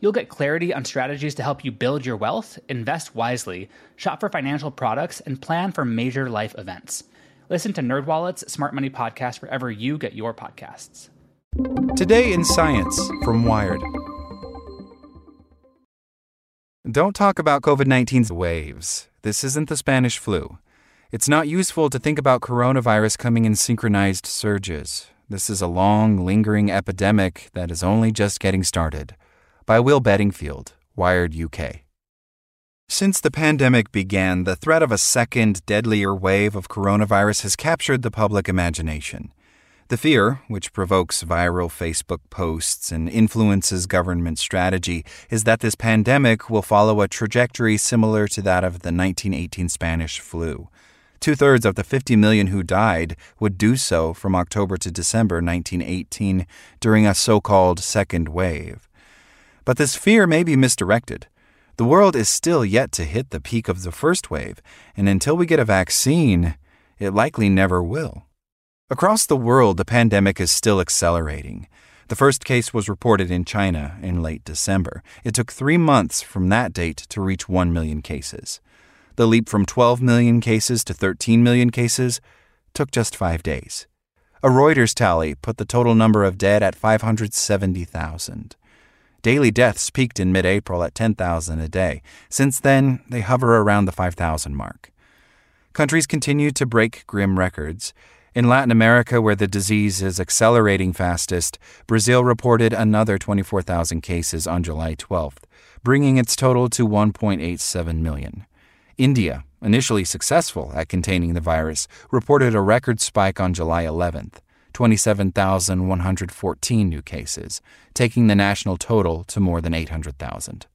You'll get clarity on strategies to help you build your wealth, invest wisely, shop for financial products, and plan for major life events. Listen to NerdWallet's Smart Money Podcast wherever you get your podcasts. Today in Science from Wired. Don't talk about COVID 19's waves. This isn't the Spanish flu. It's not useful to think about coronavirus coming in synchronized surges. This is a long, lingering epidemic that is only just getting started. By Will Bedingfield, Wired UK. Since the pandemic began, the threat of a second, deadlier wave of coronavirus has captured the public imagination. The fear, which provokes viral Facebook posts and influences government strategy, is that this pandemic will follow a trajectory similar to that of the 1918 Spanish flu. Two thirds of the 50 million who died would do so from October to December 1918 during a so called second wave. But this fear may be misdirected. The world is still yet to hit the peak of the first wave, and until we get a vaccine, it likely never will. Across the world, the pandemic is still accelerating. The first case was reported in China in late December. It took three months from that date to reach 1 million cases. The leap from 12 million cases to 13 million cases took just five days. A Reuters tally put the total number of dead at 570,000. Daily deaths peaked in mid April at 10,000 a day. Since then, they hover around the 5,000 mark. Countries continue to break grim records. In Latin America, where the disease is accelerating fastest, Brazil reported another 24,000 cases on July 12th, bringing its total to 1.87 million. India, initially successful at containing the virus, reported a record spike on July 11th, 27,114 new cases, taking the national total to more than 800,000.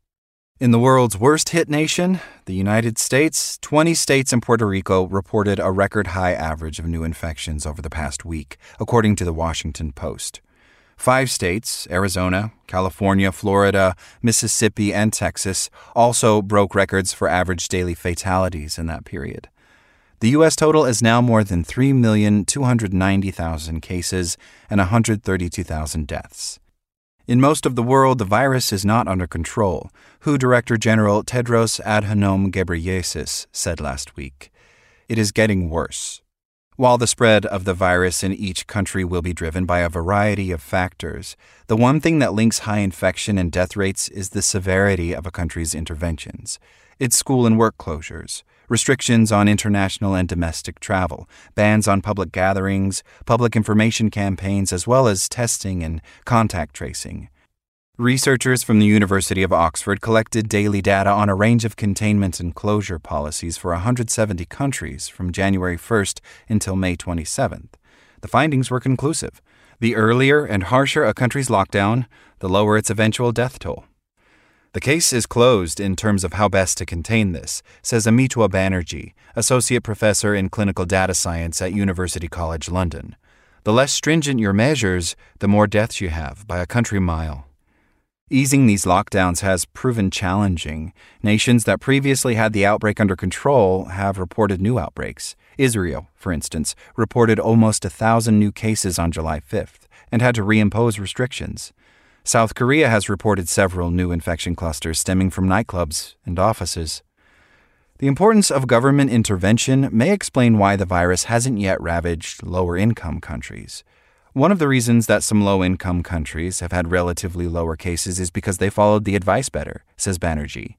In the world's worst hit nation, the United States, 20 states and Puerto Rico reported a record high average of new infections over the past week, according to the Washington Post. Five states, Arizona, California, Florida, Mississippi, and Texas, also broke records for average daily fatalities in that period. The U.S. total is now more than 3,290,000 cases and 132,000 deaths. In most of the world, the virus is not under control, WHO Director General Tedros Adhanom Ghebreyesus said last week. It is getting worse. While the spread of the virus in each country will be driven by a variety of factors, the one thing that links high infection and death rates is the severity of a country's interventions. It's school and work closures, restrictions on international and domestic travel, bans on public gatherings, public information campaigns, as well as testing and contact tracing. Researchers from the University of Oxford collected daily data on a range of containment and closure policies for 170 countries from January 1st until May 27th. The findings were conclusive. The earlier and harsher a country's lockdown, the lower its eventual death toll. The case is closed in terms of how best to contain this, says Amitava Banerjee, Associate Professor in Clinical Data Science at University College London. The less stringent your measures, the more deaths you have by a country mile. Easing these lockdowns has proven challenging. Nations that previously had the outbreak under control have reported new outbreaks. Israel, for instance, reported almost a thousand new cases on July 5th and had to reimpose restrictions. South Korea has reported several new infection clusters stemming from nightclubs and offices. The importance of government intervention may explain why the virus hasn't yet ravaged lower income countries. One of the reasons that some low income countries have had relatively lower cases is because they followed the advice better, says Banerjee.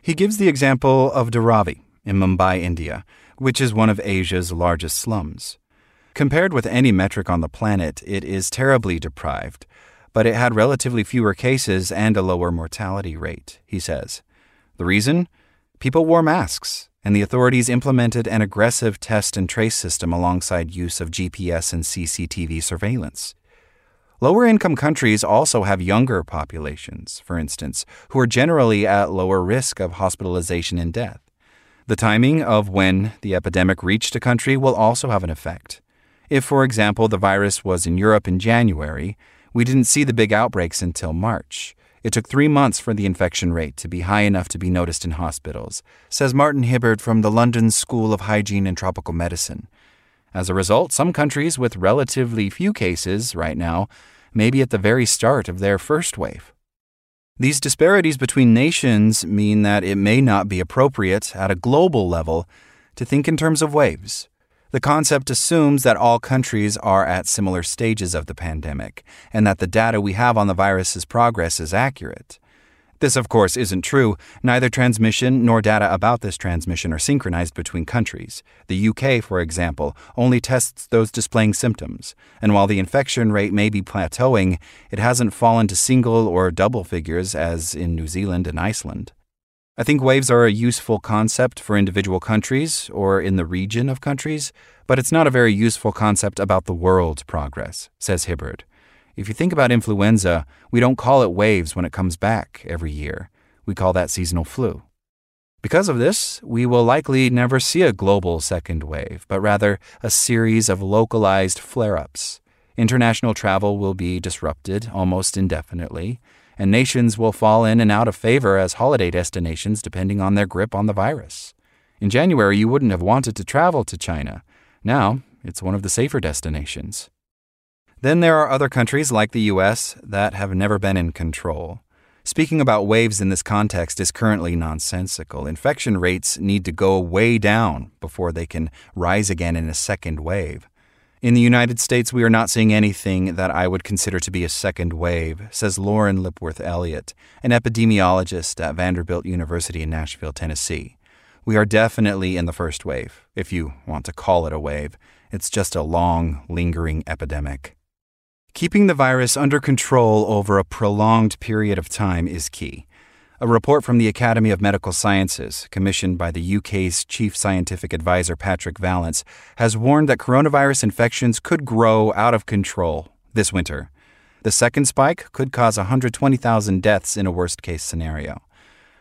He gives the example of Dharavi in Mumbai, India, which is one of Asia's largest slums. Compared with any metric on the planet, it is terribly deprived, but it had relatively fewer cases and a lower mortality rate, he says. The reason? People wore masks, and the authorities implemented an aggressive test and trace system alongside use of GPS and CCTV surveillance. Lower income countries also have younger populations, for instance, who are generally at lower risk of hospitalization and death. The timing of when the epidemic reached a country will also have an effect. If, for example, the virus was in Europe in January, we didn't see the big outbreaks until March. It took three months for the infection rate to be high enough to be noticed in hospitals, says Martin Hibberd from the London School of Hygiene and Tropical Medicine. As a result, some countries with relatively few cases right now may be at the very start of their first wave. These disparities between nations mean that it may not be appropriate at a global level to think in terms of waves. The concept assumes that all countries are at similar stages of the pandemic and that the data we have on the virus's progress is accurate. This, of course, isn't true. Neither transmission nor data about this transmission are synchronized between countries. The UK, for example, only tests those displaying symptoms, and while the infection rate may be plateauing, it hasn't fallen to single or double figures as in New Zealand and Iceland. I think waves are a useful concept for individual countries or in the region of countries, but it's not a very useful concept about the world's progress, says Hibberd. If you think about influenza, we don't call it waves when it comes back every year. We call that seasonal flu. Because of this, we will likely never see a global second wave, but rather a series of localized flare ups. International travel will be disrupted almost indefinitely and nations will fall in and out of favor as holiday destinations depending on their grip on the virus. In January, you wouldn't have wanted to travel to China. Now, it's one of the safer destinations. Then there are other countries like the US that have never been in control. Speaking about waves in this context is currently nonsensical. Infection rates need to go way down before they can rise again in a second wave. In the United States, we are not seeing anything that I would consider to be a second wave, says Loren Lipworth Elliott, an epidemiologist at Vanderbilt University in Nashville, Tennessee. We are definitely in the first wave, if you want to call it a wave. It's just a long, lingering epidemic. Keeping the virus under control over a prolonged period of time is key. A report from the Academy of Medical Sciences, commissioned by the UK's chief scientific advisor Patrick Vallance, has warned that coronavirus infections could grow out of control this winter. The second spike could cause 120,000 deaths in a worst case scenario.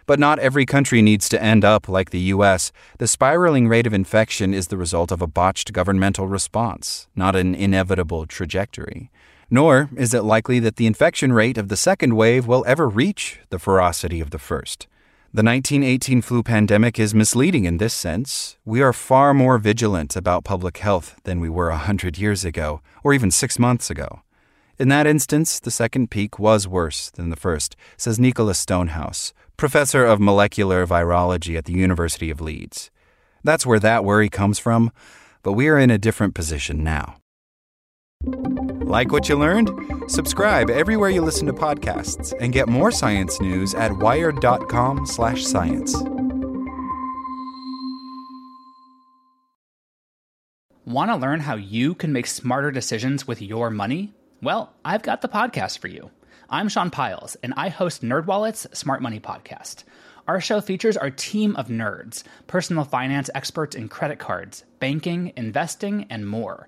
But not every country needs to end up like the US. The spiraling rate of infection is the result of a botched governmental response, not an inevitable trajectory. Nor is it likely that the infection rate of the second wave will ever reach the ferocity of the first. The 1918 flu pandemic is misleading in this sense. We are far more vigilant about public health than we were a hundred years ago, or even six months ago. In that instance, the second peak was worse than the first, says Nicholas Stonehouse, professor of molecular virology at the University of Leeds. That's where that worry comes from, but we are in a different position now. Like what you learned? Subscribe everywhere you listen to podcasts and get more science news at wired.com/science. Want to learn how you can make smarter decisions with your money? Well, I've got the podcast for you. I'm Sean Pyles, and I host NerdWallet's Smart Money Podcast. Our show features our team of nerds, personal finance experts in credit cards, banking, investing, and more